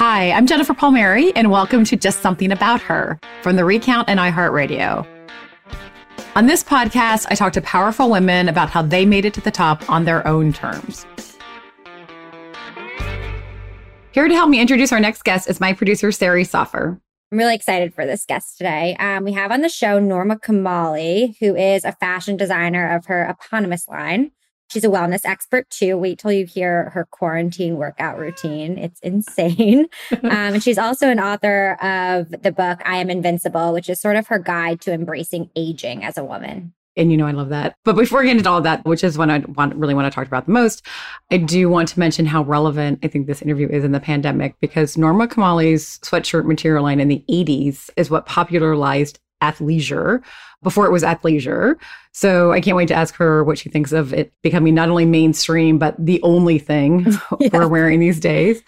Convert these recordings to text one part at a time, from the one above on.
Hi, I'm Jennifer Palmieri, and welcome to Just Something About Her from the Recount and iHeartRadio. On this podcast, I talk to powerful women about how they made it to the top on their own terms. Here to help me introduce our next guest is my producer, Sari Soffer. I'm really excited for this guest today. Um, we have on the show Norma Kamali, who is a fashion designer of her eponymous line. She's a wellness expert too. Wait till you hear her quarantine workout routine. It's insane. um, and she's also an author of the book I Am Invincible, which is sort of her guide to embracing aging as a woman. And you know, I love that. But before we get into all of that, which is what I want, really want to talk about the most, I do want to mention how relevant I think this interview is in the pandemic because Norma Kamali's sweatshirt material line in the 80s is what popularized athleisure before it was athleisure. So I can't wait to ask her what she thinks of it becoming not only mainstream, but the only thing yeah. we're wearing these days.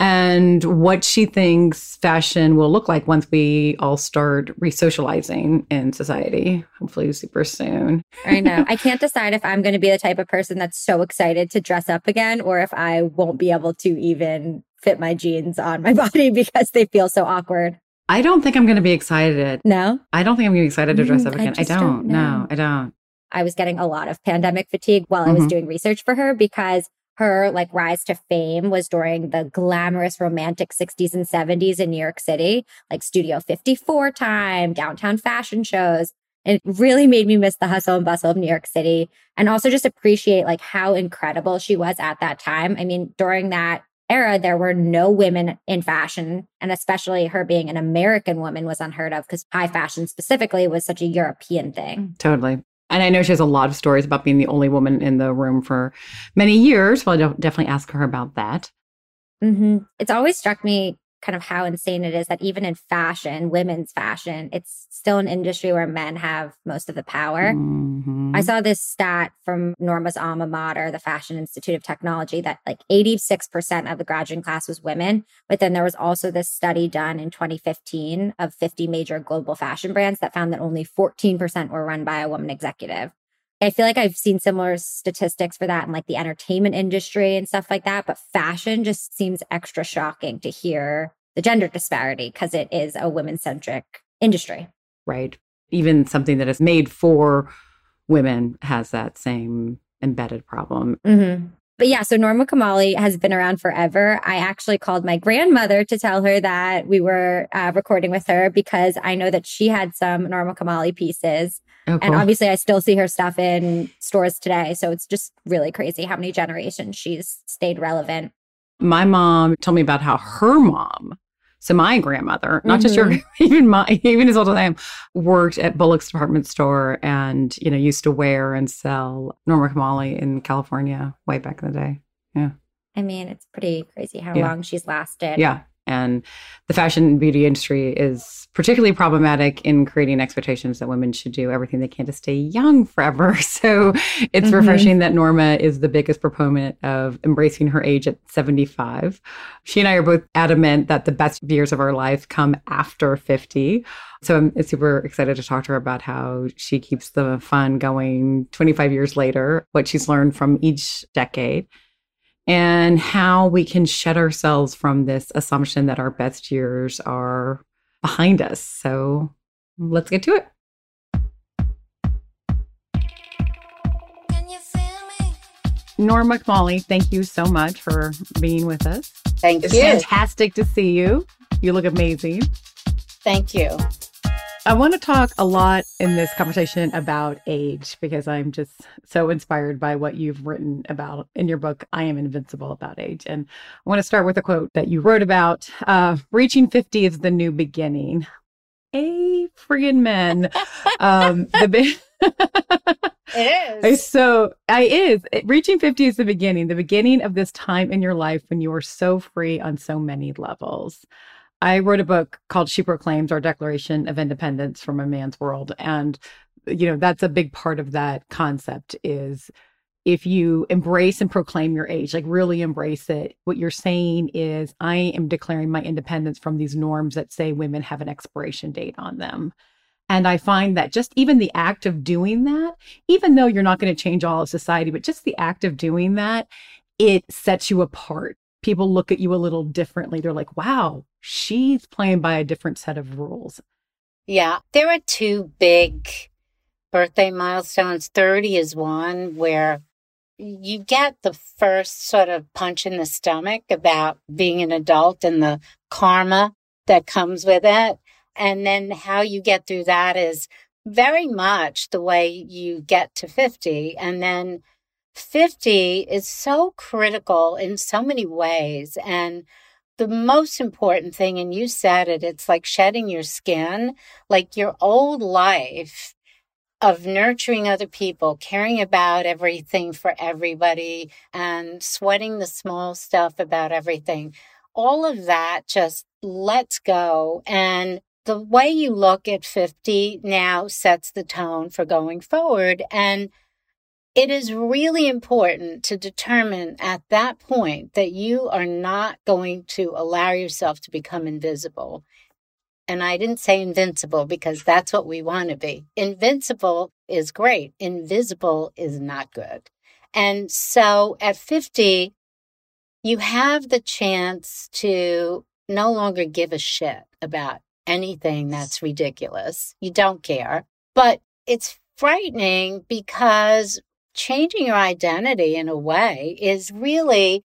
And what she thinks fashion will look like once we all start resocializing in society, hopefully super soon. I know. I can't decide if I'm going to be the type of person that's so excited to dress up again or if I won't be able to even fit my jeans on my body because they feel so awkward. I don't think I'm going to be excited. No, I don't think I'm going to be excited to dress mm, up again. I, I don't. don't no, I don't. I was getting a lot of pandemic fatigue while mm-hmm. I was mm-hmm. doing research for her because her like rise to fame was during the glamorous romantic 60s and 70s in New York City, like Studio 54 time, downtown fashion shows. And it really made me miss the hustle and bustle of New York City and also just appreciate like how incredible she was at that time. I mean, during that era, there were no women in fashion. And especially her being an American woman was unheard of because high fashion specifically was such a European thing. Totally. And I know she has a lot of stories about being the only woman in the room for many years. Well, I'll definitely ask her about that. Mm-hmm. It's always struck me kind of how insane it is that even in fashion, women's fashion, it's still an industry where men have most of the power. Mm-hmm. I saw this stat from Norma's alma mater, the Fashion Institute of Technology, that like 86% of the graduating class was women. But then there was also this study done in 2015 of 50 major global fashion brands that found that only 14% were run by a woman executive. I feel like I've seen similar statistics for that in like the entertainment industry and stuff like that. But fashion just seems extra shocking to hear the gender disparity because it is a women centric industry. Right. Even something that is made for women has that same embedded problem. Mm-hmm. But yeah, so Norma Kamali has been around forever. I actually called my grandmother to tell her that we were uh, recording with her because I know that she had some Norma Kamali pieces. Oh, cool. And obviously, I still see her stuff in stores today. So it's just really crazy how many generations she's stayed relevant. My mom told me about how her mom so my grandmother, not mm-hmm. just your, mm-hmm. even my, even as old as I am, worked at Bullock's department store and you know used to wear and sell Norma Kamali in California way back in the day. Yeah. I mean, it's pretty crazy how yeah. long she's lasted. Yeah. And the fashion and beauty industry is particularly problematic in creating expectations that women should do everything they can to stay young forever. So it's mm-hmm. refreshing that Norma is the biggest proponent of embracing her age at 75. She and I are both adamant that the best years of our life come after 50. So I'm super excited to talk to her about how she keeps the fun going 25 years later, what she's learned from each decade and how we can shed ourselves from this assumption that our best years are behind us. So let's get to it. Norma Kamali, thank you so much for being with us. Thank it's you. fantastic to see you. You look amazing. Thank you. I want to talk a lot in this conversation about age because I'm just so inspired by what you've written about in your book, I Am Invincible About Age. And I want to start with a quote that you wrote about uh, reaching 50 is the new beginning. A friggin' men. um, the it is. So I is reaching 50 is the beginning, the beginning of this time in your life when you are so free on so many levels. I wrote a book called She Proclaims Our Declaration of Independence from a Man's World. And, you know, that's a big part of that concept is if you embrace and proclaim your age, like really embrace it, what you're saying is, I am declaring my independence from these norms that say women have an expiration date on them. And I find that just even the act of doing that, even though you're not going to change all of society, but just the act of doing that, it sets you apart people look at you a little differently. They're like, wow, she's playing by a different set of rules. Yeah, there are two big birthday milestones. 30 is one where you get the first sort of punch in the stomach about being an adult and the karma that comes with it. And then how you get through that is very much the way you get to 50. And then 50 is so critical in so many ways. And the most important thing, and you said it, it's like shedding your skin, like your old life of nurturing other people, caring about everything for everybody, and sweating the small stuff about everything. All of that just lets go. And the way you look at 50 now sets the tone for going forward. And it is really important to determine at that point that you are not going to allow yourself to become invisible. And I didn't say invincible because that's what we want to be. Invincible is great, invisible is not good. And so at 50, you have the chance to no longer give a shit about anything that's ridiculous. You don't care. But it's frightening because changing your identity in a way is really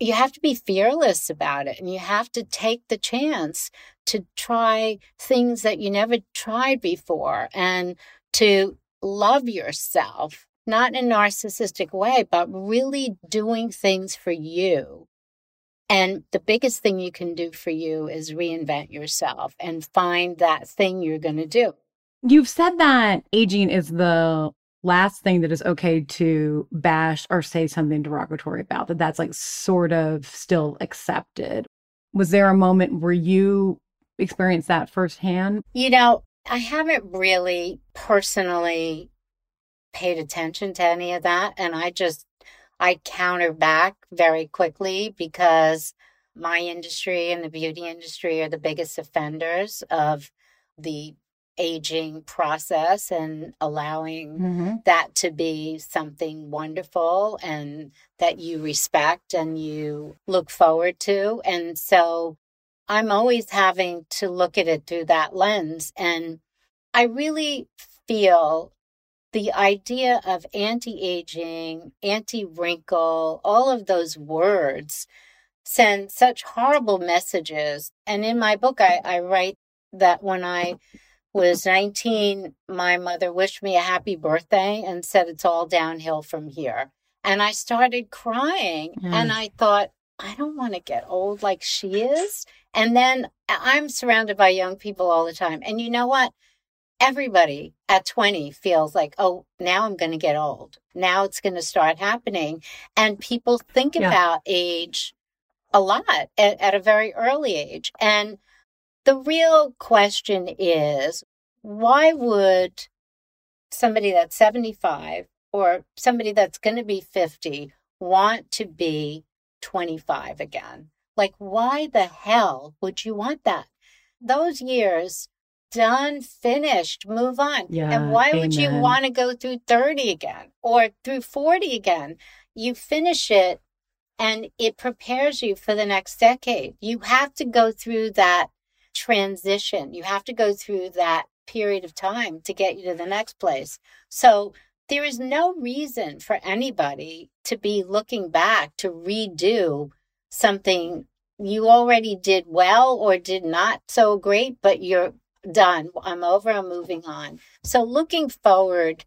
you have to be fearless about it and you have to take the chance to try things that you never tried before and to love yourself not in a narcissistic way but really doing things for you. And the biggest thing you can do for you is reinvent yourself and find that thing you're going to do. You've said that aging is the last thing that is okay to bash or say something derogatory about that that's like sort of still accepted. Was there a moment where you experienced that firsthand? You know i haven't really personally paid attention to any of that and i just i counter back very quickly because my industry and the beauty industry are the biggest offenders of the aging process and allowing mm-hmm. that to be something wonderful and that you respect and you look forward to. And so I'm always having to look at it through that lens. And I really feel the idea of anti aging, anti wrinkle, all of those words send such horrible messages. And in my book, I, I write that when I was 19, my mother wished me a happy birthday and said it's all downhill from here. And I started crying mm. and I thought, I don't want to get old like she is. And then I'm surrounded by young people all the time. And you know what? Everybody at 20 feels like, oh, now I'm going to get old. Now it's going to start happening. And people think yeah. about age a lot at, at a very early age. And the real question is why would somebody that's 75 or somebody that's going to be 50 want to be 25 again? Like, why the hell would you want that? Those years done, finished, move on. Yeah, and why amen. would you want to go through 30 again or through 40 again? You finish it and it prepares you for the next decade. You have to go through that transition. You have to go through that period of time to get you to the next place. So there is no reason for anybody to be looking back to redo something you already did well or did not so great, but you're done. I'm over, I'm moving on. So looking forward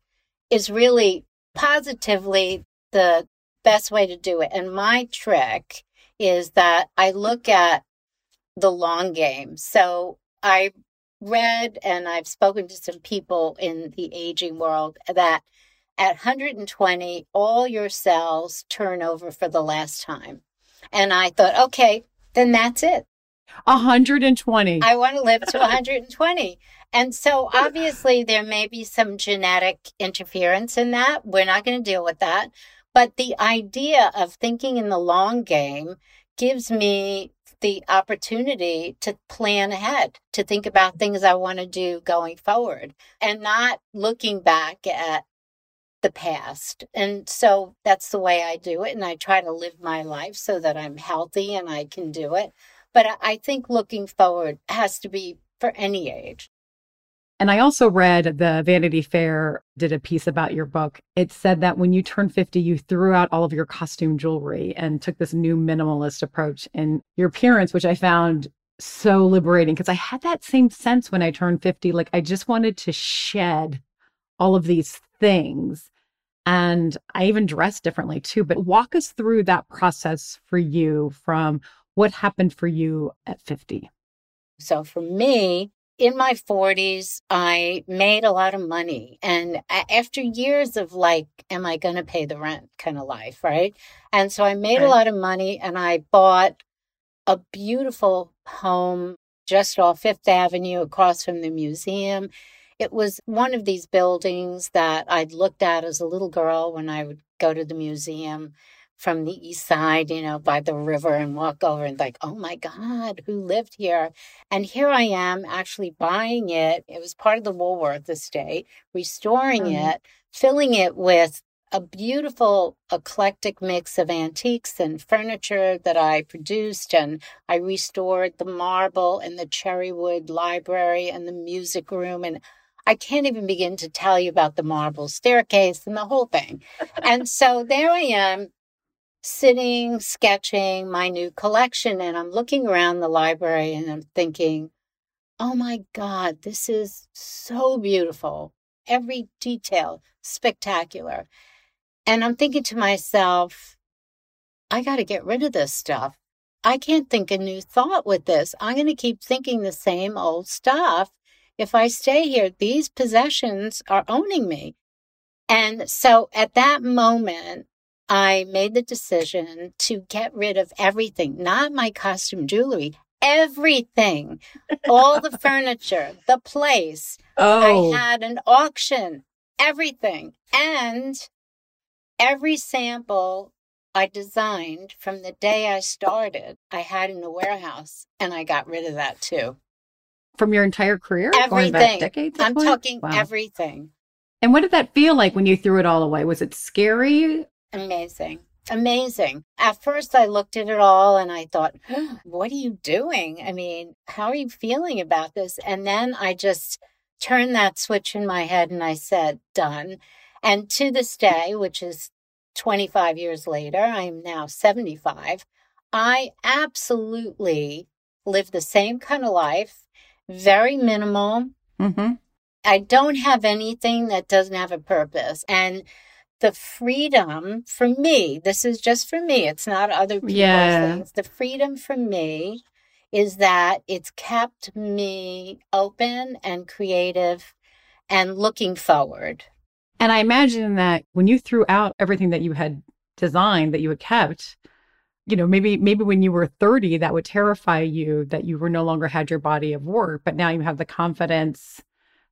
is really positively the best way to do it. And my trick is that I look at the long game. So I read and I've spoken to some people in the aging world that at 120, all your cells turn over for the last time. And I thought, okay, then that's it. 120. I want to live to 120. And so obviously there may be some genetic interference in that. We're not going to deal with that. But the idea of thinking in the long game gives me the opportunity to plan ahead, to think about things I want to do going forward and not looking back at the past. And so that's the way I do it. And I try to live my life so that I'm healthy and I can do it. But I think looking forward has to be for any age. And I also read the Vanity Fair did a piece about your book. It said that when you turned 50, you threw out all of your costume jewelry and took this new minimalist approach in your appearance, which I found so liberating because I had that same sense when I turned 50. Like I just wanted to shed all of these things. And I even dressed differently too. But walk us through that process for you from what happened for you at 50. So for me, in my 40s, I made a lot of money. And after years of like, am I going to pay the rent kind of life, right? And so I made right. a lot of money and I bought a beautiful home just off Fifth Avenue across from the museum. It was one of these buildings that I'd looked at as a little girl when I would go to the museum from the east side, you know, by the river and walk over and like, oh my God, who lived here? And here I am actually buying it. It was part of the Woolworth estate, restoring mm-hmm. it, filling it with a beautiful eclectic mix of antiques and furniture that I produced and I restored the marble and the cherrywood library and the music room and I can't even begin to tell you about the marble staircase and the whole thing. and so there I am sitting, sketching my new collection, and I'm looking around the library and I'm thinking, oh my God, this is so beautiful. Every detail spectacular. And I'm thinking to myself, I got to get rid of this stuff. I can't think a new thought with this. I'm going to keep thinking the same old stuff. If I stay here, these possessions are owning me. And so at that moment, I made the decision to get rid of everything, not my costume jewelry, everything, all the furniture, the place. Oh. I had an auction, everything. And every sample I designed from the day I started, I had in the warehouse, and I got rid of that too. From your entire career? Everything. decades I'm point? talking wow. everything. And what did that feel like when you threw it all away? Was it scary? Amazing. Amazing. At first, I looked at it all and I thought, what are you doing? I mean, how are you feeling about this? And then I just turned that switch in my head and I said, done. And to this day, which is 25 years later, I'm now 75, I absolutely live the same kind of life, very minimal. Mm-hmm. I don't have anything that doesn't have a purpose. And the freedom for me, this is just for me, it's not other people's yeah. things. The freedom for me is that it's kept me open and creative and looking forward. And I imagine that when you threw out everything that you had designed that you had kept, you know, maybe maybe when you were 30 that would terrify you that you were no longer had your body of work, but now you have the confidence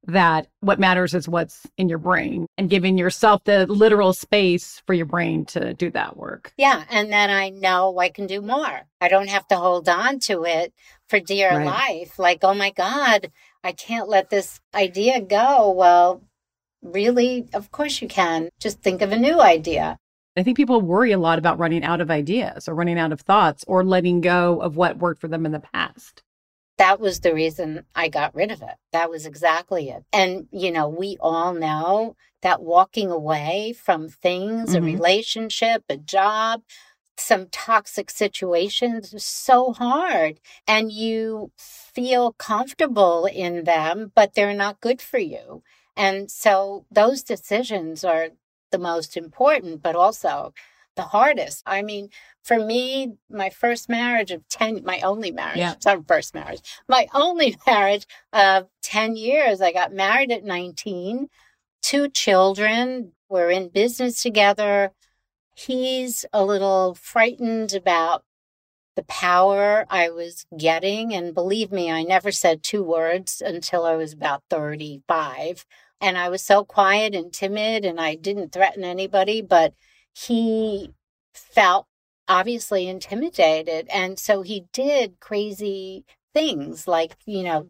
that what matters is what's in your brain and giving yourself the literal space for your brain to do that work. Yeah. And then I know I can do more. I don't have to hold on to it for dear right. life. Like, oh my God, I can't let this idea go. Well, really, of course you can. Just think of a new idea. I think people worry a lot about running out of ideas or running out of thoughts or letting go of what worked for them in the past. That was the reason I got rid of it. That was exactly it. And, you know, we all know that walking away from things, mm-hmm. a relationship, a job, some toxic situations is so hard and you feel comfortable in them, but they're not good for you. And so those decisions are the most important, but also the hardest. I mean, for me, my first marriage of 10, my only marriage, yeah. sorry, first marriage, my only marriage of 10 years, I got married at 19, two children, we're in business together. He's a little frightened about the power I was getting. And believe me, I never said two words until I was about 35. And I was so quiet and timid and I didn't threaten anybody, but he felt obviously intimidated. And so he did crazy things like, you know,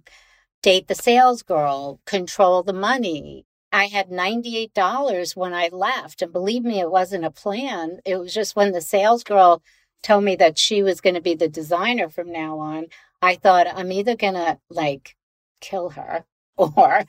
date the sales girl, control the money, I had $98 when I left. And believe me, it wasn't a plan. It was just when the sales girl told me that she was going to be the designer from now on. I thought I'm either going to like kill her or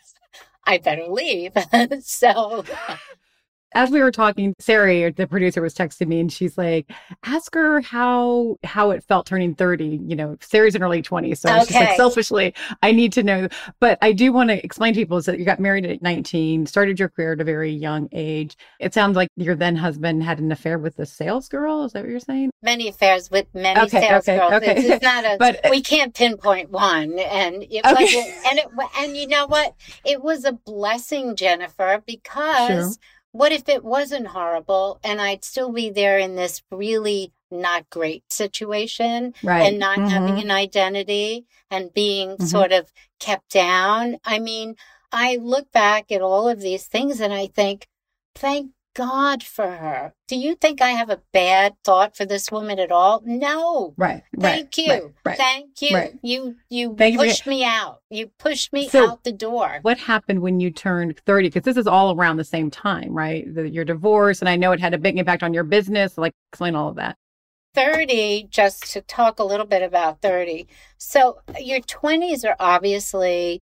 I better leave. so as we were talking, Sarah, the producer, was texting me, and she's like, "Ask her how how it felt turning thirty. You know, Sarah's in her late twenties, so okay. she's like, selfishly, I need to know. But I do want to explain to people is that you got married at nineteen, started your career at a very young age. It sounds like your then husband had an affair with the sales girl. Is that what you're saying? Many affairs with many okay, sales okay, girls. Okay. It's, it's not a. but uh we can't pinpoint one, and it okay. wasn't. And it and you know what? It was a blessing, Jennifer, because. Sure what if it wasn't horrible and I'd still be there in this really not great situation right. and not mm-hmm. having an identity and being mm-hmm. sort of kept down? I mean, I look back at all of these things and I think, thank God for her. Do you think I have a bad thought for this woman at all? No. Right. Thank right, you. Right, right, Thank you. Right. You you Thank pushed you me out. You pushed me so out the door. What happened when you turned 30? Because this is all around the same time, right? The, your divorce, and I know it had a big impact on your business. Like explain all of that. 30, just to talk a little bit about 30. So your 20s are obviously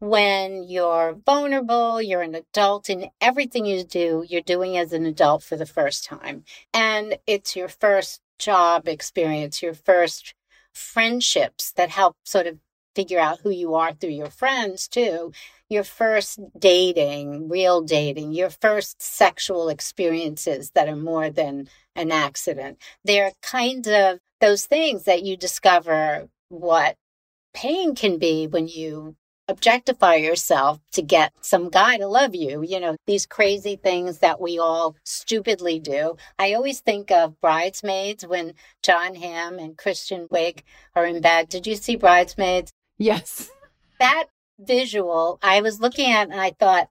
when you're vulnerable, you're an adult, and everything you do, you're doing as an adult for the first time. And it's your first job experience, your first friendships that help sort of figure out who you are through your friends, too. Your first dating, real dating, your first sexual experiences that are more than an accident. They're kind of those things that you discover what pain can be when you objectify yourself to get some guy to love you. You know, these crazy things that we all stupidly do. I always think of Bridesmaids when Jon Hamm and Kristen Wiig are in bed. Did you see Bridesmaids? Yes. That visual I was looking at and I thought,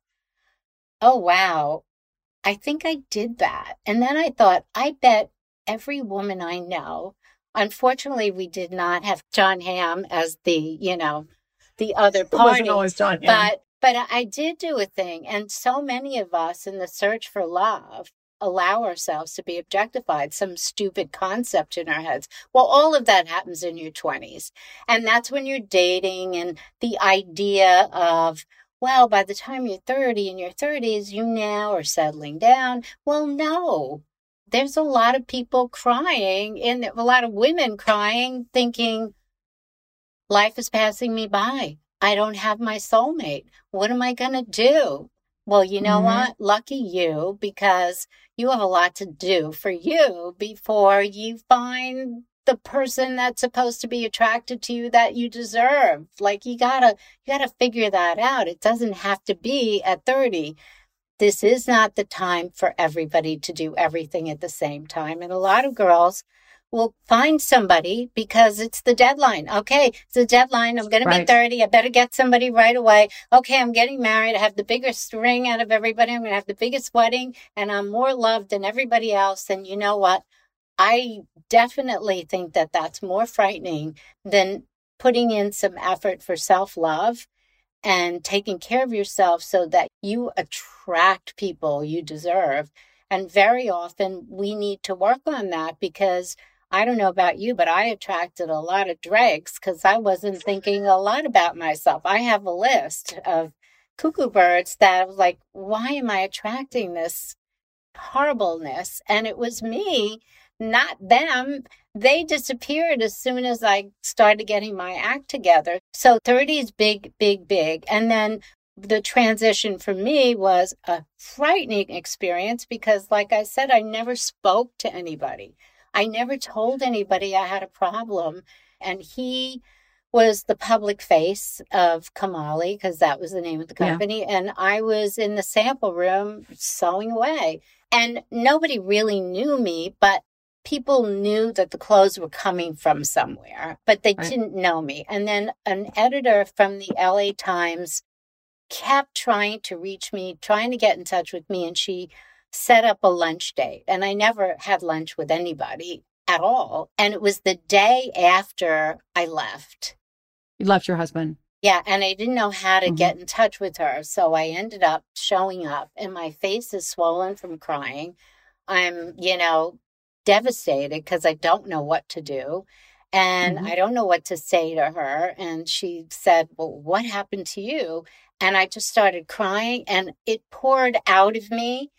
oh, wow, I think I did that. And then I thought, I bet every woman I know Unfortunately, we did not have Jon Hamm as the, you know, the other party. It wasn't always Jon. But but I did do a thing, and so many of us in the search for love allow ourselves to be objectified, some stupid concept in our heads. Well, all of that happens in your 20s. And that's when you're dating and the idea of, well, by the time you're 30 in your 30s, you now are settling down. Well, no. There's a lot of people crying and a lot of women crying, thinking, Life is passing me by. I don't have my soulmate. What am I going to do? Well, you know mm-hmm. what? Lucky you, because you have a lot to do for you before you find the person that's supposed to be attracted to you that you deserve. Like you gotta, you gotta figure that out. It doesn't have to be at 30. This is not the time for everybody to do everything at the same time. And a lot of girls will find somebody because it's the deadline. Okay, it's the deadline. I'm going right. to be 30. I better get somebody right away. Okay, I'm getting married. I have the biggest ring out of everybody. I'm going to have the biggest wedding and I'm more loved than everybody else. And you know what? I definitely think that that's more frightening than putting in some effort for self love and taking care of yourself so that you attract people you deserve. And very often we need to work on that because I don't know about you, but I attracted a lot of dregs because I wasn't thinking a lot about myself. I have a list of cuckoo birds that I was like, why am I attracting this horribleness? And it was me, not them. They disappeared as soon as I started getting my act together. So 30 is big, big, big. And then the transition for me was a frightening experience because, like I said, I never spoke to anybody. I never told anybody I had a problem. And he was the public face of Kamali because that was the name of the company. Yeah. And I was in the sample room sewing away. And nobody really knew me, but people knew that the clothes were coming from somewhere, but they right. didn't know me. And then an editor from the LA Times kept trying to reach me, trying to get in touch with me. And she set up a lunch date. And I never had lunch with anybody at all. And it was the day after I left. You left your husband? Yeah, and I didn't know how to mm-hmm. get in touch with her. So I ended up showing up, and my face is swollen from crying. I'm, you know, devastated because I don't know what to do. And mm-hmm. I don't know what to say to her. And she said, Well, what happened to you? And I just started crying, and it poured out of me.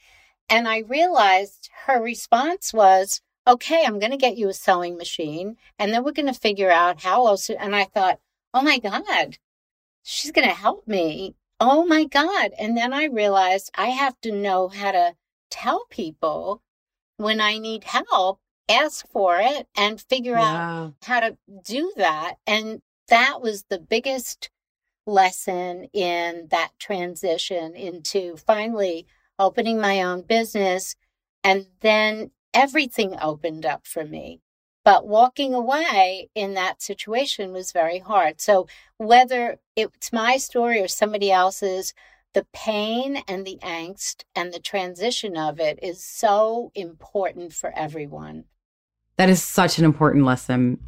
And I realized her response was, Okay, I'm going to get you a sewing machine, and then we're going to figure out how else. And I thought, Oh my God, she's going to help me. Oh my God. And then I realized I have to know how to tell people when I need help, ask for it and figure yeah. out how to do that. And that was the biggest lesson in that transition into finally opening my own business. And then everything opened up for me. But walking away in that situation was very hard. So, whether it's my story or somebody else's, the pain and the angst and the transition of it is so important for everyone. That is such an important lesson.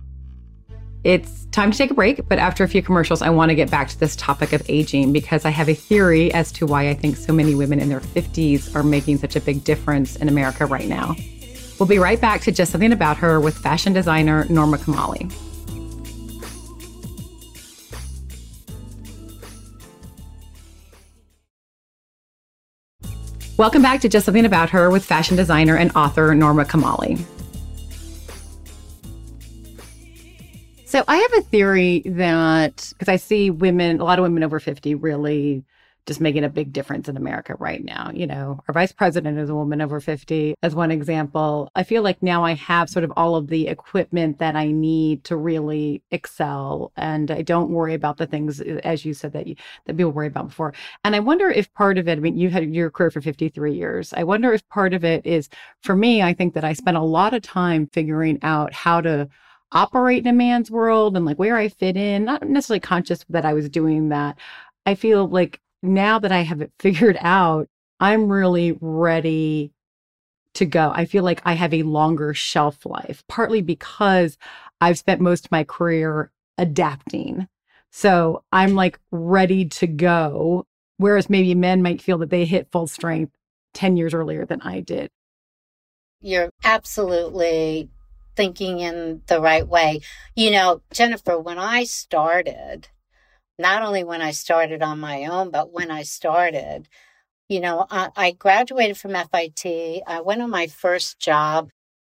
It's time to take a break, but after a few commercials, I want to get back to this topic of aging because I have a theory as to why I think so many women in their 50s are making such a big difference in America right now. We'll be right back to Just Something About Her with fashion designer Norma Kamali. Welcome back to Just Something About Her with fashion designer and author Norma Kamali. So I have a theory that because I see women, a lot of women over 50 really just making a big difference in America right now. You know, our vice president is a woman over 50, as one example. I feel like now I have sort of all of the equipment that I need to really excel. And I don't worry about the things, uh, as you said, that, you, that people worry about before. And I wonder if part of it, I mean, you had your career for 53 years. I wonder if part of it is, for me, I think that I spent a lot of time figuring out how to operate in a man's world and like where I fit in, not necessarily conscious that I was doing that. I feel like now that I have it figured out, I'm really ready to go. I feel like I have a longer shelf life, partly because I've spent most of my career adapting. So I'm like ready to go. Whereas maybe men might feel that they hit full strength 10 years earlier than I did. You're absolutely thinking in the right way. You know, Jennifer, when I started, not only when I started on my own, but when I started, you know, I, I graduated from FIT. I went on my first job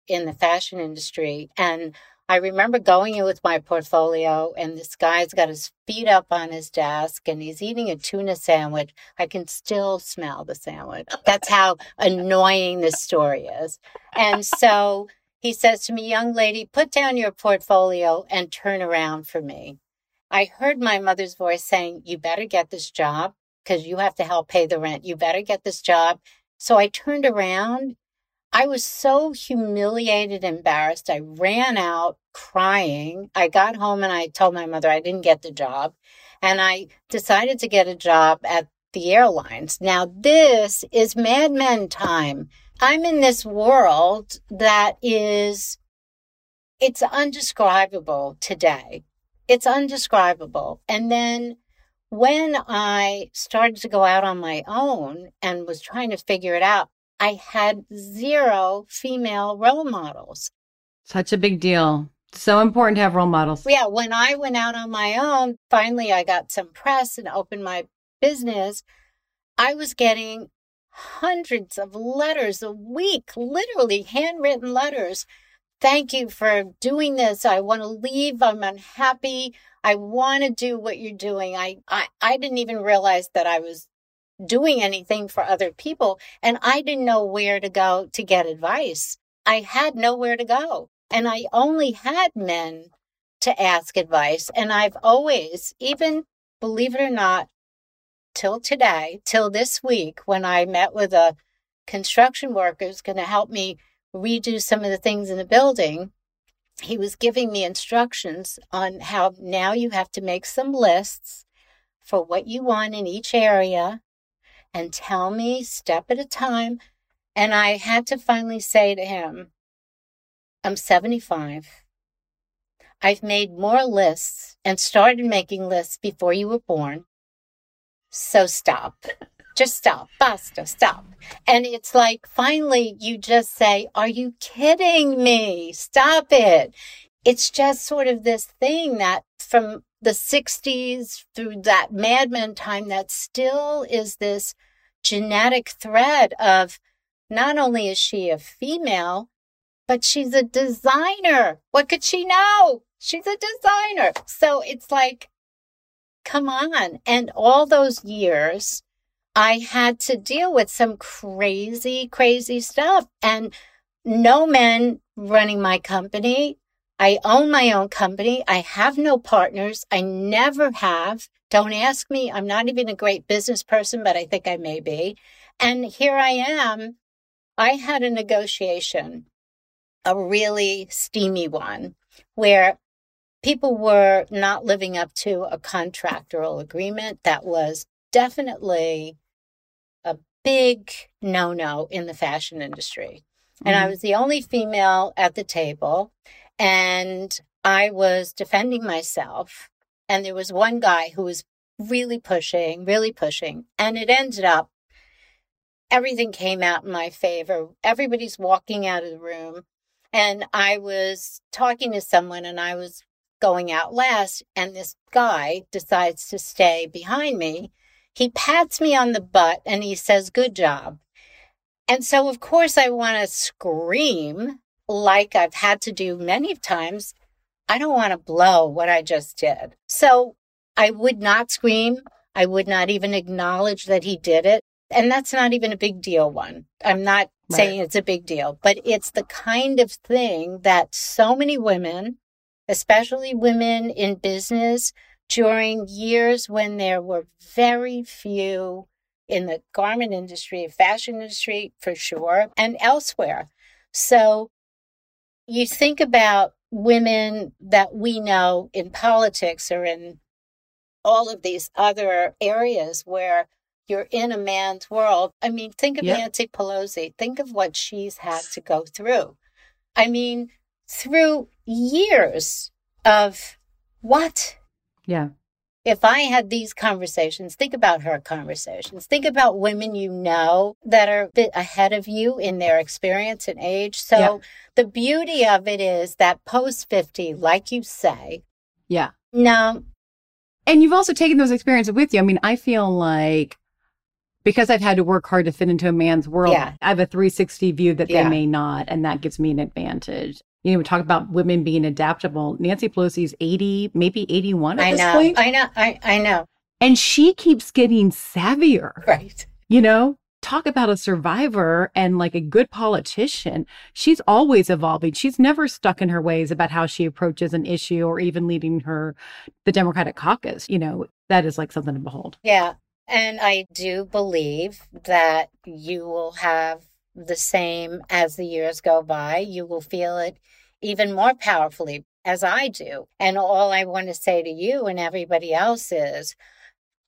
in the fashion industry. And I remember going in with my portfolio, and this guy's got his feet up on his desk and he's eating a tuna sandwich. I can still smell the sandwich. That's how annoying this story is. And so he says to me, Young lady, put down your portfolio and turn around for me. I heard my mother's voice saying, You better get this job because you have to help pay the rent. You better get this job. So I turned around. I was so humiliated, embarrassed. I ran out crying. I got home and I told my mother I didn't get the job. And I decided to get a job at the airlines. Now, this is Mad Men time. I'm in this world that is, it's undescribable today. It's undescribable. And then when I started to go out on my own and was trying to figure it out, I had zero female role models. Such a big deal. So important to have role models. Yeah. When I went out on my own, finally I got some press and opened my business. I was getting hundreds of letters a week, literally handwritten letters thank you for doing this. I want to leave. I'm unhappy. I want to do what you're doing. I, I, I didn't even realize that I was doing anything for other people and I didn't know where to go to get advice. I had nowhere to go and I only had men to ask advice. And I've always, even believe it or not, till today, till this week, when I met with a construction worker who's going to help me redo some of the things in the building, he was giving me instructions on how now you have to make some lists for what you want in each area and tell me step at a time. And I had to finally say to him, I'm 75. I've made more lists and started making lists before you were born. So stop. Just stop. Basta. Stop. And it's like finally you just say, Are you kidding me? Stop it. It's just sort of this thing that from the 60s through that Mad Men time that still is this genetic thread of not only is she a female, but she's a designer. What could she know? She's a designer. So it's like, come on. And all those years, I had to deal with some crazy, crazy stuff and no men running my company. I own my own company. I have no partners. I never have. Don't ask me. I'm not even a great business person, but I think I may be. And here I am. I had a negotiation, a really steamy one, where people were not living up to a contractual agreement that was definitely a big no no in the fashion industry. Mm-hmm. And I mm-hmm. was the only female at the table, and I was defending myself and there was one guy who was really pushing, really pushing. And it ended up, everything came out in my favor. Everybody's walking out of the room. And I was talking to someone and I was going out last. And this guy decides to stay behind me. He pats me on the butt and he says, Good job. And so, of course, I want to scream like I've had to do many times I don't want to blow what I just did. So I would not scream. I would not even acknowledge that he did it. And that's not even a big deal one. I'm not right. saying it's a big deal, but it's the kind of thing that so many women, especially women in business, during years when there were very few in the garment industry, fashion industry for sure, and elsewhere. So you think about women that we know in politics or in all of these other areas where you're in a man's world. I mean, think of yep. Nancy Pelosi. Think of what she's had to go through. I mean, through years of what? Yeah. If I had these conversations, think about her conversations. Think about women you know that are a bit ahead of you in their experience and age. So yep. the beauty of it is that post 50, like you say, yeah. No. And you've also taken those experiences with you. I mean, I feel like because I've had to work hard to fit into a man's world, yeah. I have a 360 view that yeah. they may not, and that gives me an advantage you know, we talk about women being adaptable. Nancy Pelosi's 80, maybe 81 at I this know, point. I know. I, I know. And she keeps getting savvier. Right. You know, talk about a survivor and like a good politician. She's always evolving. She's never stuck in her ways about how she approaches an issue or even leading her, the Democratic caucus. You know, that is like something to behold. Yeah. And I do believe that you will have the same as the years go by. You will feel it even more powerfully as I do. And all I want to say to you and everybody else is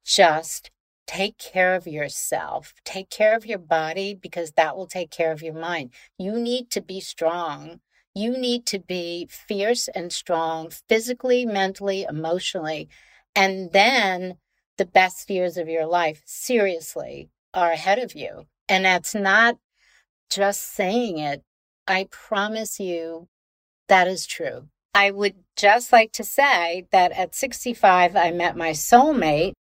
just take care of yourself. Take care of your body because that will take care of your mind. You need to be strong. You need to be fierce and strong physically, mentally, emotionally. And then the best years of your life, seriously, are ahead of you. And that's not just saying it, I promise you that is true. I would just like to say that at 65, I met my soulmate.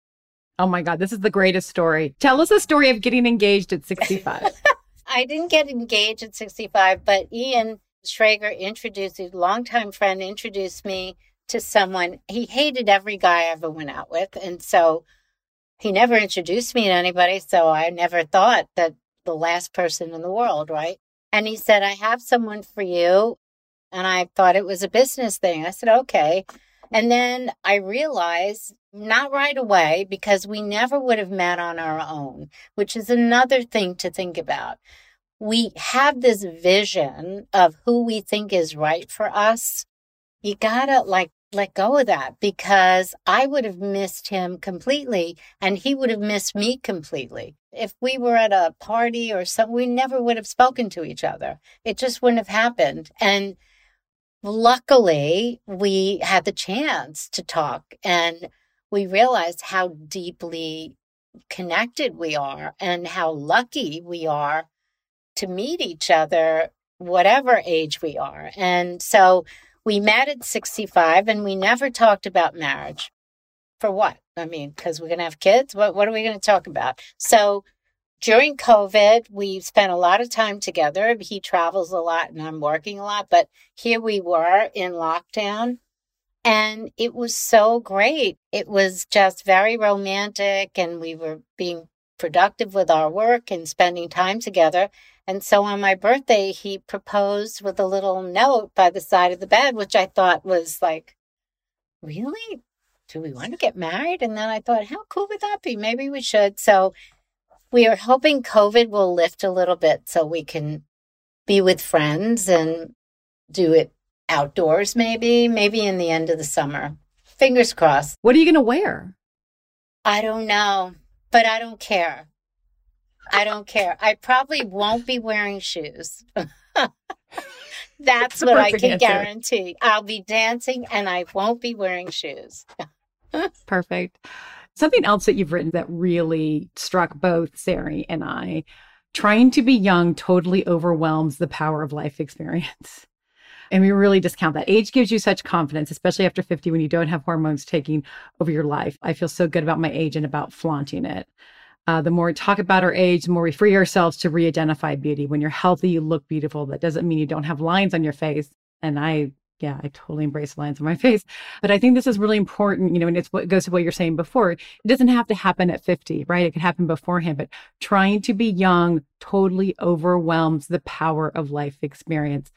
Oh my God, this is the greatest story. Tell us the story of getting engaged at 65. I didn't get engaged at 65, but Ian Schrager introduced, a longtime friend, introduced me to someone. He hated every guy I ever went out with. And so he never introduced me to anybody. So I never thought that the last person in the world, right? And he said, I have someone for you. And I thought it was a business thing. I said, okay. And then I realized not right away because we never would have met on our own, which is another thing to think about. We have this vision of who we think is right for us. You gotta like let go of that because I would have missed him completely and he would have missed me completely. If we were at a party or something, we never would have spoken to each other. It just wouldn't have happened. And luckily, we had the chance to talk and we realized how deeply connected we are and how lucky we are to meet each other, whatever age we are. And so we met at 65 and we never talked about marriage. For what? I mean, because we're going to have kids? What, what are we going to talk about? So during COVID, we spent a lot of time together. He travels a lot and I'm working a lot, but here we were in lockdown and it was so great. It was just very romantic and we were being productive with our work and spending time together. And so on my birthday, he proposed with a little note by the side of the bed, which I thought was like, really? Do we want to get married? And then I thought, how cool would that be? Maybe we should. So we are hoping COVID will lift a little bit so we can be with friends and do it outdoors, maybe, maybe in the end of the summer. Fingers crossed. What are you going to wear? I don't know, but I don't care. I don't care. I probably won't be wearing shoes. That's what I can answer. guarantee. I'll be dancing and I won't be wearing shoes. perfect. Something else that you've written that really struck both Sari and I trying to be young totally overwhelms the power of life experience. And we really discount that. Age gives you such confidence, especially after 50 when you don't have hormones taking over your life. I feel so good about my age and about flaunting it. Uh, the more we talk about our age, the more we free ourselves to re identify beauty. When you're healthy, you look beautiful. That doesn't mean you don't have lines on your face. And I, yeah, I totally embrace lines on my face. But I think this is really important, you know, and it's what goes to what you're saying before. It doesn't have to happen at 50, right? It could happen beforehand, but trying to be young totally overwhelms the power of life experience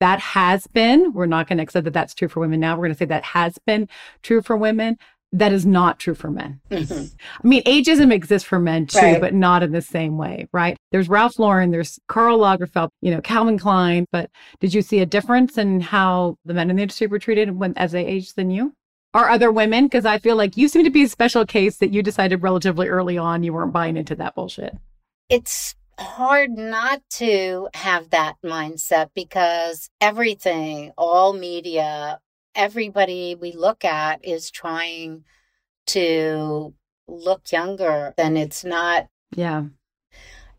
that has been, we're not going to accept that that's true for women now. We're going to say that has been true for women. That is not true for men. Mm-hmm. I mean, ageism exists for men too, right. but not in the same way, right? There's Ralph Lauren, there's Karl Lagerfeld, you know, Calvin Klein. But did you see a difference in how the men in the industry were treated when as they aged than you? Or other women? Because I feel like you seem to be a special case that you decided relatively early on you weren't buying into that bullshit. It's hard not to have that mindset because everything, all media, everybody we look at is trying to look younger and it's not yeah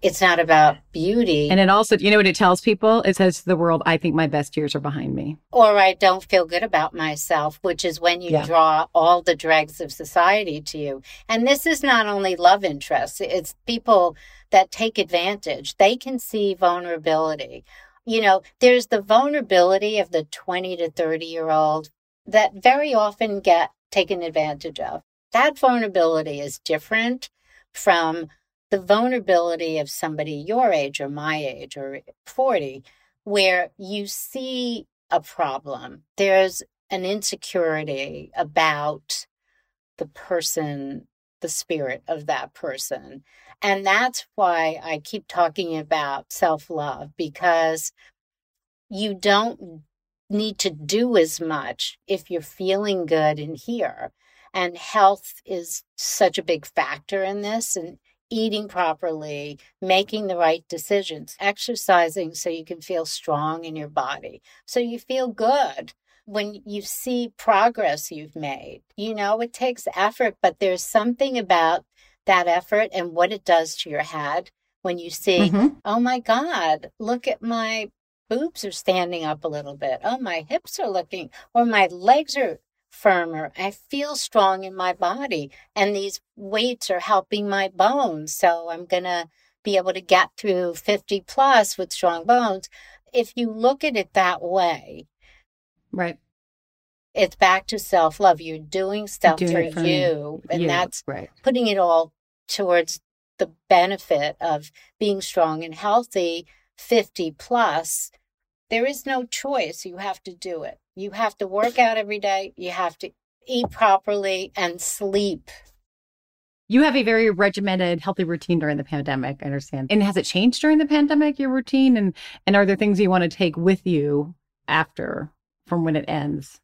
it's not about beauty. And it also, you know what it tells people? It says to the world, I think my best years are behind me. Or I don't feel good about myself, which is when you yeah. draw all the dregs of society to you. And this is not only love interests, it's people that take advantage. They can see vulnerability. You know, there's the vulnerability of the 20 to 30 year old that very often get taken advantage of. That vulnerability is different from the vulnerability of somebody your age or my age or 40, where you see a problem, there's an insecurity about the person, the spirit of that person. And that's why I keep talking about self love because you don't need to do as much if you're feeling good in here. And health is such a big factor in this. And eating properly, making the right decisions, exercising so you can feel strong in your body, so you feel good when you see progress you've made. You know, it takes effort, but there's something about that effort and what it does to your head when you see, mm-hmm. oh my God, look at my boobs are standing up a little bit. Oh, my hips are looking, or my legs are firmer. I feel strong in my body, and these weights are helping my bones. So I'm going to be able to get through 50 plus with strong bones. If you look at it that way, right. It's back to self love. You're doing stuff doing for, for you, and you. that's right. putting it all towards the benefit of being strong and healthy 50 plus. There is no choice. You have to do it. You have to work out every day. You have to eat properly and sleep. You have a very regimented, healthy routine during the pandemic. I understand. And has it changed during the pandemic, your routine? And and are there things you want to take with you after from when it ends?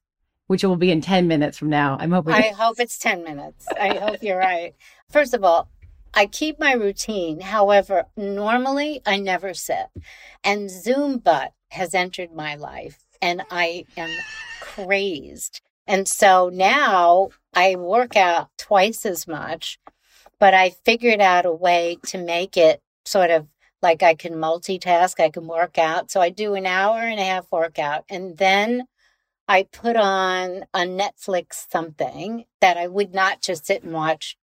Which will be in 10 minutes from now. I'm hoping. I hope it's 10 minutes. I hope you're right. First of all, I keep my routine. However, normally I never sit. And Zoom butt has entered my life and I am crazed. And so now I work out twice as much, but I figured out a way to make it sort of like I can multitask, I can work out. So I do an hour and a half workout and then I put on a Netflix something that I would not just sit and watch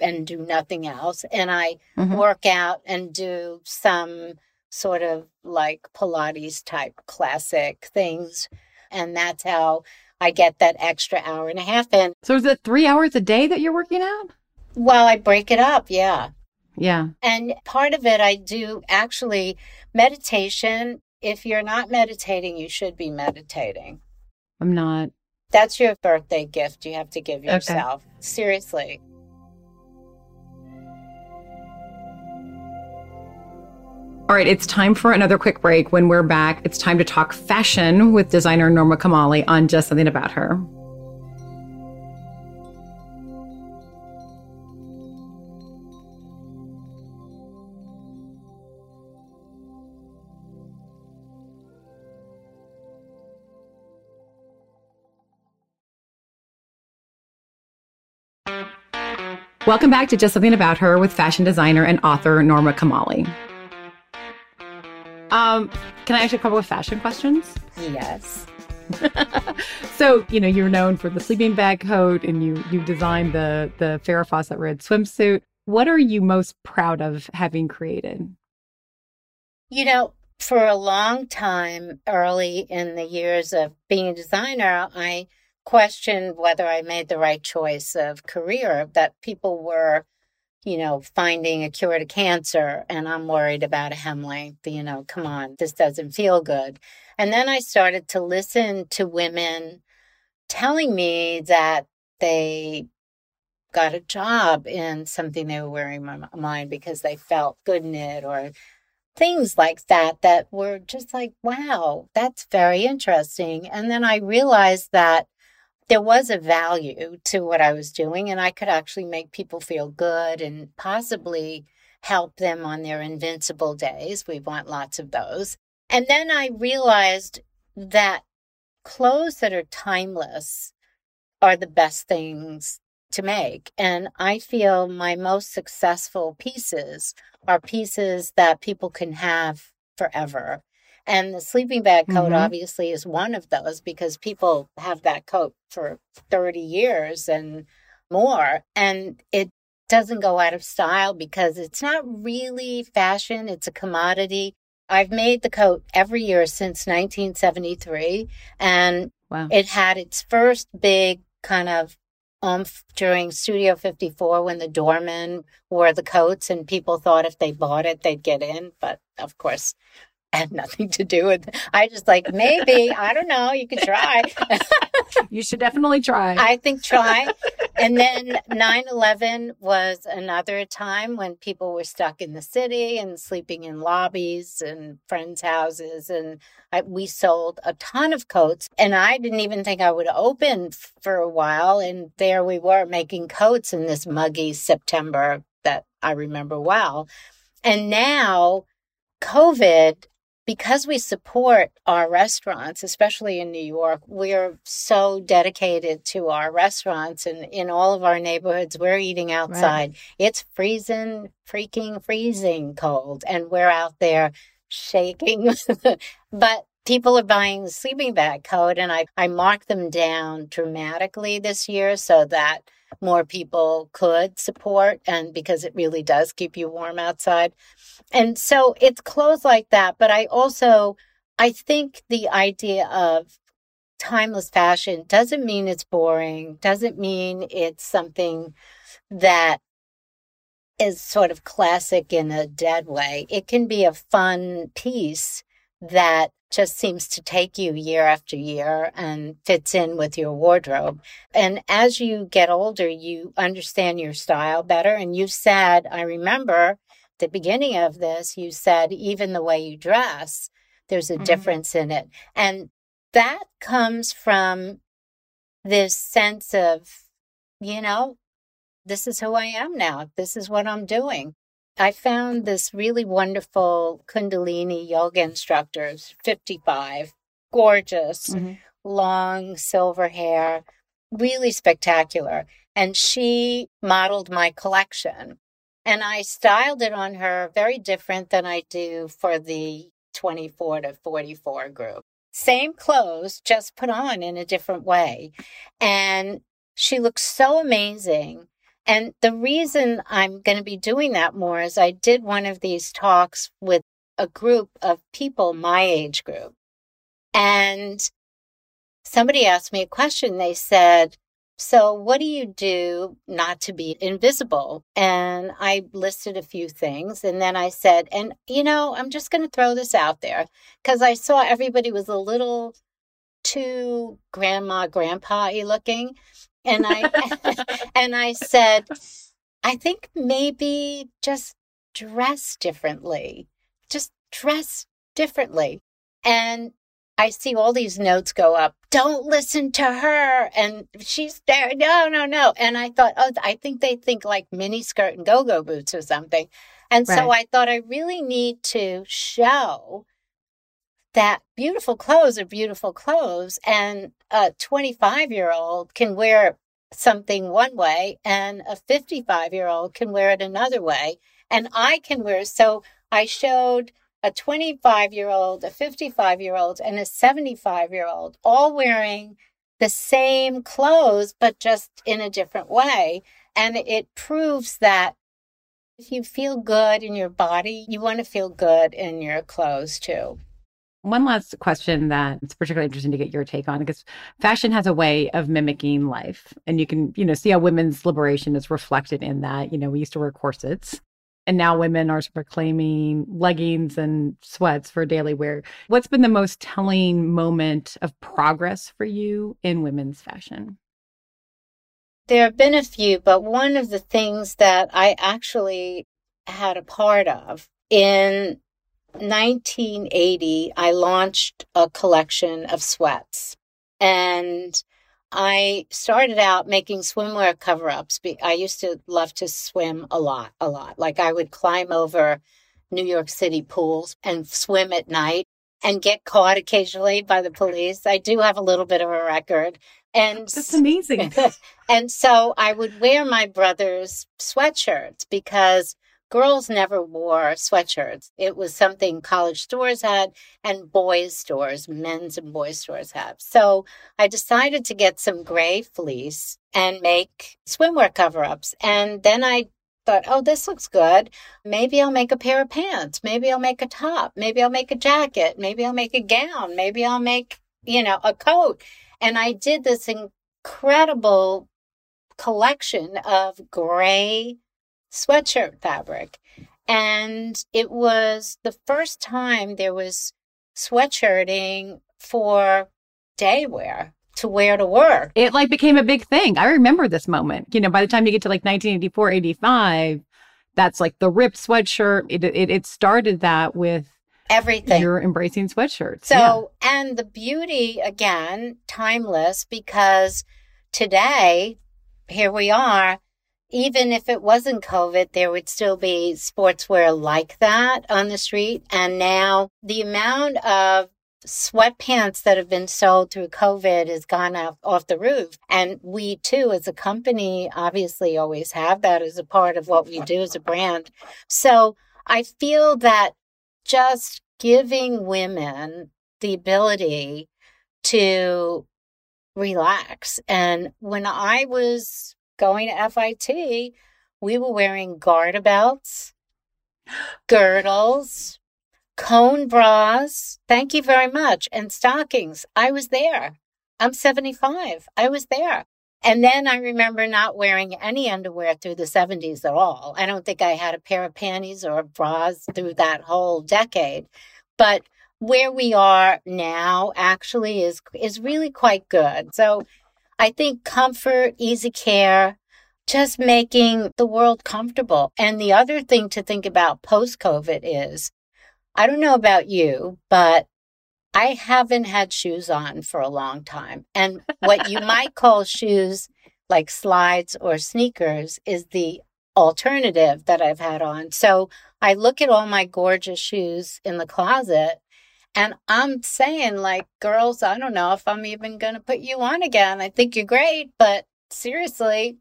and do nothing else. And I mm-hmm. work out and do some sort of like Pilates type classic things. And that's how I get that extra hour and a half in. So is it three hours a day that you're working out? Well, I break it up. Yeah. Yeah. And part of it, I do actually meditation. If you're not meditating, you should be meditating. I'm not. That's your birthday gift you have to give yourself. Okay. Seriously. All right, it's time for another quick break. When we're back, it's time to talk fashion with designer Norma Kamali on Just Something About Her. Welcome back to Just Something About Her with fashion designer and author Norma Kamali. Um, can I ask you a couple of fashion questions? Yes. so, you know, you're known for the sleeping bag coat and you you designed the the Farrah Fawcett red swimsuit. What are you most proud of having created? You know, for a long time early in the years of being a designer, I questioned whether I made the right choice of career, that people were, you know, finding a cure to cancer and I'm worried about a hem length, you know, come on, this doesn't feel good. And then I started to listen to women telling me that they got a job in something they were wearing my mind because they felt good in it or things like that that were just like wow that's very interesting and then i realized that there was a value to what I was doing, and I could actually make people feel good and possibly help them on their invincible days. We want lots of those. And then I realized that clothes that are timeless are the best things to make. And I feel my most successful pieces are pieces that people can have forever. And the sleeping bag coat mm-hmm. obviously is one of those because people have that coat for 30 years and more. And it doesn't go out of style because it's not really fashion, it's a commodity. I've made the coat every year since 1973. And wow. it had its first big kind of oomph during Studio 54 when the doormen wore the coats and people thought if they bought it, they'd get in. But of course, had nothing to do with it. I just like maybe, I don't know, you could try. you should definitely try. I think try. And then 9/11 was another time when people were stuck in the city and sleeping in lobbies and friends' houses and I, we sold a ton of coats and I didn't even think I would open for a while and there we were making coats in this muggy September that I remember well. And now COVID because we support our restaurants, especially in New York, we're so dedicated to our restaurants and in all of our neighborhoods, we're eating outside. Right. It's freezing, freaking freezing cold, and we're out there shaking. but people are buying sleeping bag coat, and I, I marked them down dramatically this year so that more people could support and because it really does keep you warm outside. And so it's clothes like that. But I also, I think the idea of timeless fashion doesn't mean it's boring, doesn't mean it's something that is sort of classic in a dead way. It can be a fun piece that just seems to take you year after year and fits in with your wardrobe. And as you get older, you understand your style better. And you said, I remember the beginning of this, you said, even the way you dress, there's a mm-hmm. difference in it. And that comes from this sense of, you know, this is who I am now. This is what I'm doing. I found this really wonderful Kundalini yoga instructor, 55, gorgeous, mm-hmm. long silver hair, really spectacular. And she modeled my collection. And I styled it on her very different than I do for the 24 to 44 group. Same clothes, just put on in a different way. And she looks so amazing. And the reason I'm going to be doing that more is I did one of these talks with a group of people my age group. And somebody asked me a question. They said, so, what do you do not to be invisible? And I listed a few things. And then I said, and you know, I'm just going to throw this out there because I saw everybody was a little too grandma, grandpa looking. And I, and I said, I think maybe just dress differently, just dress differently. And I see all these notes go up. Don't listen to her. And she's there. No, no, no. And I thought, oh, I think they think like mini skirt and go go boots or something. And right. so I thought I really need to show that beautiful clothes are beautiful clothes. And a 25 year old can wear something one way and a 55 year old can wear it another way. And I can wear. So I showed a 25 year old, a 55 year old, and a 75 year old, all wearing the same clothes, but just in a different way. And it proves that if you feel good in your body, you want to feel good in your clothes too. One last question that it's particularly interesting to get your take on because fashion has a way of mimicking life. And you can, you know, see how women's liberation is reflected in that. You know, we used to wear corsets and now women are proclaiming leggings and sweats for daily wear. What's been the most telling moment of progress for you in women's fashion? There have been a few, but one of the things that I actually had a part of in 1980, I launched a collection of sweats. And I started out making swimwear cover ups. I used to love to swim a lot, a lot. Like I would climb over New York City pools and swim at night and get caught occasionally by the police. I do have a little bit of a record. And that's amazing. and so I would wear my brother's sweatshirts because girls never wore sweatshirts. It was something college stores had and boys' stores, men's and boys' stores have. So I decided to get some gray fleece and make swimwear cover ups. And then I thought, oh, this looks good. Maybe I'll make a pair of pants. Maybe I'll make a top. Maybe I'll make a jacket. Maybe I'll make a gown. Maybe I'll make, you know, a coat. And I did this incredible collection of gray sweatshirt fabric. And it was the first time there was sweatshirting for day wear to wear to work. It like became a big thing. I remember this moment. You know, by the time you get to like 1984, 85, that's like the ripped sweatshirt. It, it, it started that with everything. You're embracing sweatshirts. So, yeah. and the beauty again, timeless because today, here we are, even if it wasn't COVID, there would still be sportswear like that on the street. And now the amount of sweatpants that have been sold through COVID has gone off, off the roof. And we too, as a company, obviously always have that as a part of what we do as a brand. So I feel that just giving women the ability to relax. And when I was going to FIT, we were wearing garter belts, girdles, cone bras. Thank you very much. And stockings. I was there. I'm 75. I was there. And then I remember not wearing any underwear through the 70s at all. I don't think I had a pair of panties or bras through that whole decade. But where we are now actually is is really quite good. So I think comfort, easy care, just making the world comfortable. And the other thing to think about post COVID is I don't know about you, but I haven't had shoes on for a long time. And what you might call shoes like slides or sneakers is the alternative that I've had on. So I look at all my gorgeous shoes in the closet And I'm saying, like, girls, I don't know if I'm even going to put you on again. I think you're great, but seriously,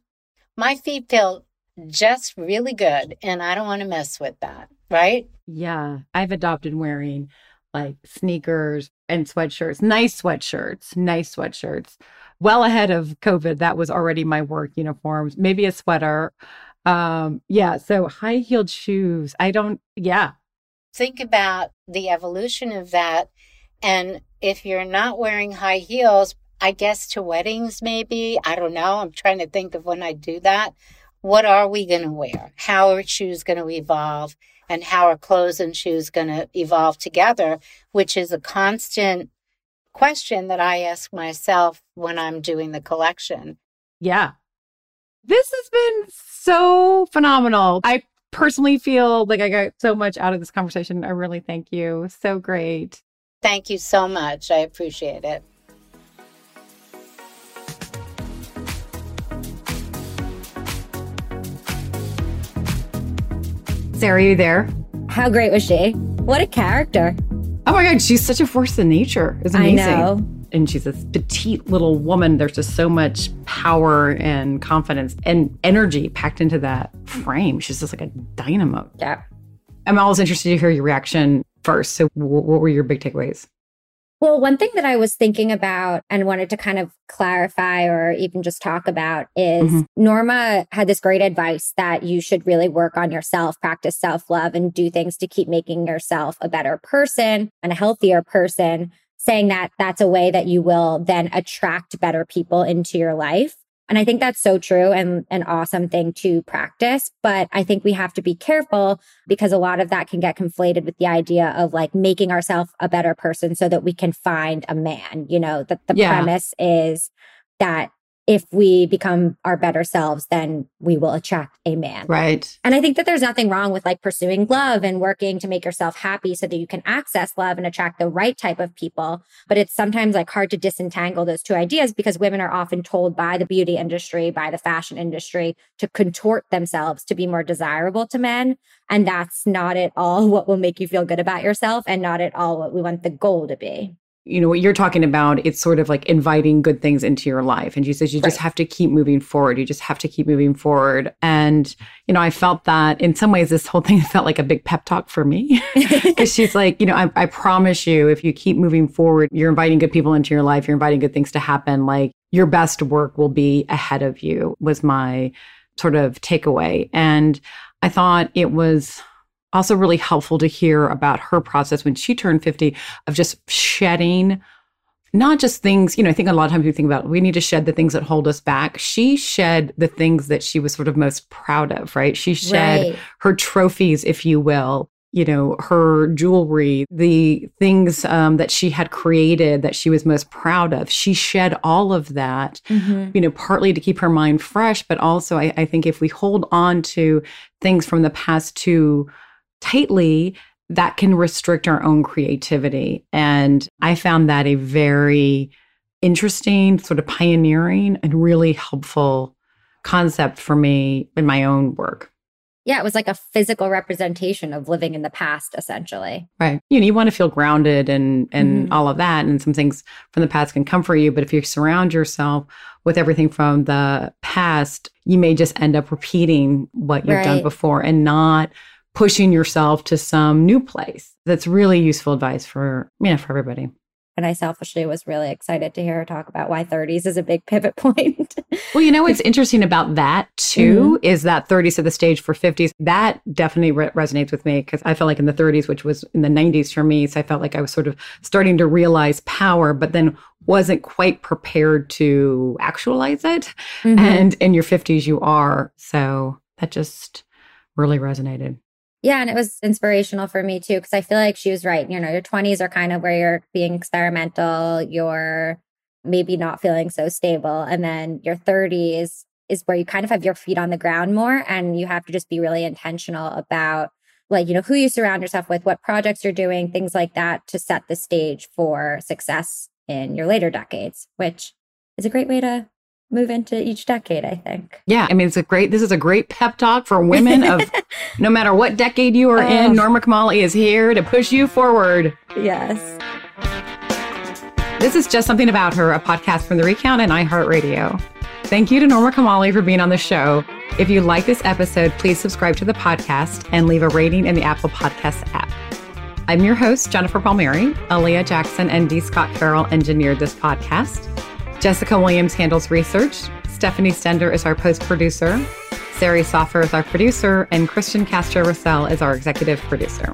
my feet feel just really good and I don't want to mess with that. Right. Yeah. I've adopted wearing like sneakers and sweatshirts, nice sweatshirts, nice sweatshirts. Well ahead of COVID, that was already my work uniforms, maybe a sweater. Um, yeah. So high heeled shoes. I don't, yeah. Think about the evolution of that. And if you're not wearing high heels, I guess to weddings, maybe. I don't know. I'm trying to think of when I do that. What are we going to wear? How are shoes going to evolve? And how are clothes and shoes going to evolve together? Which is a constant question that I ask myself when I'm doing the collection. Yeah. This has been so phenomenal. I personally feel like I got so much out of this conversation. I really thank you. So great. Thank you so much. I appreciate it. Sari, are you there? How great was she? What a character. Oh my God, she's such a force of nature. It's amazing. I know. And she's this petite little woman. There's just so much power and confidence and energy packed into that frame. She's just like a dynamo. Yeah. I'm always interested to hear your reaction first. So, what were your big takeaways? Well, one thing that I was thinking about and wanted to kind of clarify or even just talk about is mm-hmm. Norma had this great advice that you should really work on yourself, practice self love, and do things to keep making yourself a better person and a healthier person, saying that that's a way that you will then attract better people into your life. And I think that's so true and an awesome thing to practice. But I think we have to be careful because a lot of that can get conflated with the idea of like making ourselves a better person so that we can find a man. You know, that the yeah. premise is that if we become our better selves, then we will attract a man. Right. And I think that there's nothing wrong with like pursuing love and working to make yourself happy so that you can access love and attract the right type of people. But it's sometimes like hard to disentangle those two ideas because women are often told by the beauty industry, by the fashion industry to contort themselves to be more desirable to men. And that's not at all what will make you feel good about yourself and not at all what we want the goal to be you know what you're talking about it's sort of like inviting good things into your life. And she says you right. just have to keep moving forward. You just have to keep moving forward. And you know i felt that in some ways this whole thing felt like a big pep talk for me because she's like you know I, I promise you if you keep moving forward you're inviting good people into your life. You're inviting good things to happen. Like your best work will be ahead of you was my sort of takeaway. And i thought it was also really helpful to hear about her process when she turned 50 of just shedding not just things, you know, I think a lot of times we think about we need to shed the things that hold us back. She shed the things that she was sort of most proud of, right? She shed right. her trophies, if you will, you know, her jewelry, the things um, that she had created that she was most proud of. She shed all of that, mm-hmm. you know, partly to keep her mind fresh, but also I, I think if we hold on to things from the past too tightly, that can restrict our own creativity. And I found that a very interesting, sort of pioneering, and really helpful concept for me in my own work. Yeah, it was like a physical representation of living in the past, essentially. Right. You know, you want to feel grounded and and mm-hmm. all of that, and some things from the past can comfort you. But if you surround yourself with everything from the past, you may just end up repeating what you've right. done before and not pushing yourself to some new place. That's really useful advice for, you know, for everybody. And I selfishly was really excited to hear her talk about why 30s is a big pivot point. well, you know what's interesting about that too mm-hmm. is that 30s are the stage for 50s. That definitely re- resonates with me because I felt like in the 30s, which was in the 90s for me, so I felt like I was sort of starting to realize power, but then wasn't quite prepared to actualize it. Mm-hmm. And in your 50s, you are. So that just really resonated. Yeah, and it was inspirational for me too, because I feel like she was right. You know, your 20s are kind of where you're being experimental, you're maybe not feeling so stable. And then your 30s is where you kind of have your feet on the ground more and you have to just be really intentional about like, you know, who you surround yourself with, what projects you're doing, things like that to set the stage for success in your later decades, which is a great way to move into each decade, I think. Yeah. I mean, it's a great, this is a great pep talk for women of no matter what decade you are oh. in, Norma Kamali is here to push you forward. Yes. This is Just Something About Her, a podcast from The Recount and iHeartRadio. Thank you to Norma Kamali for being on the show. If you like this episode, please subscribe to the podcast and leave a rating in the Apple Podcasts app. I'm your host, Jennifer Palmieri. Aaliyah Jackson and D. Scott Farrell engineered this podcast. Jessica Williams handles research. Stephanie Stender is our post producer. Sari Soffer is our producer, and Christian Castro Russell is our executive producer.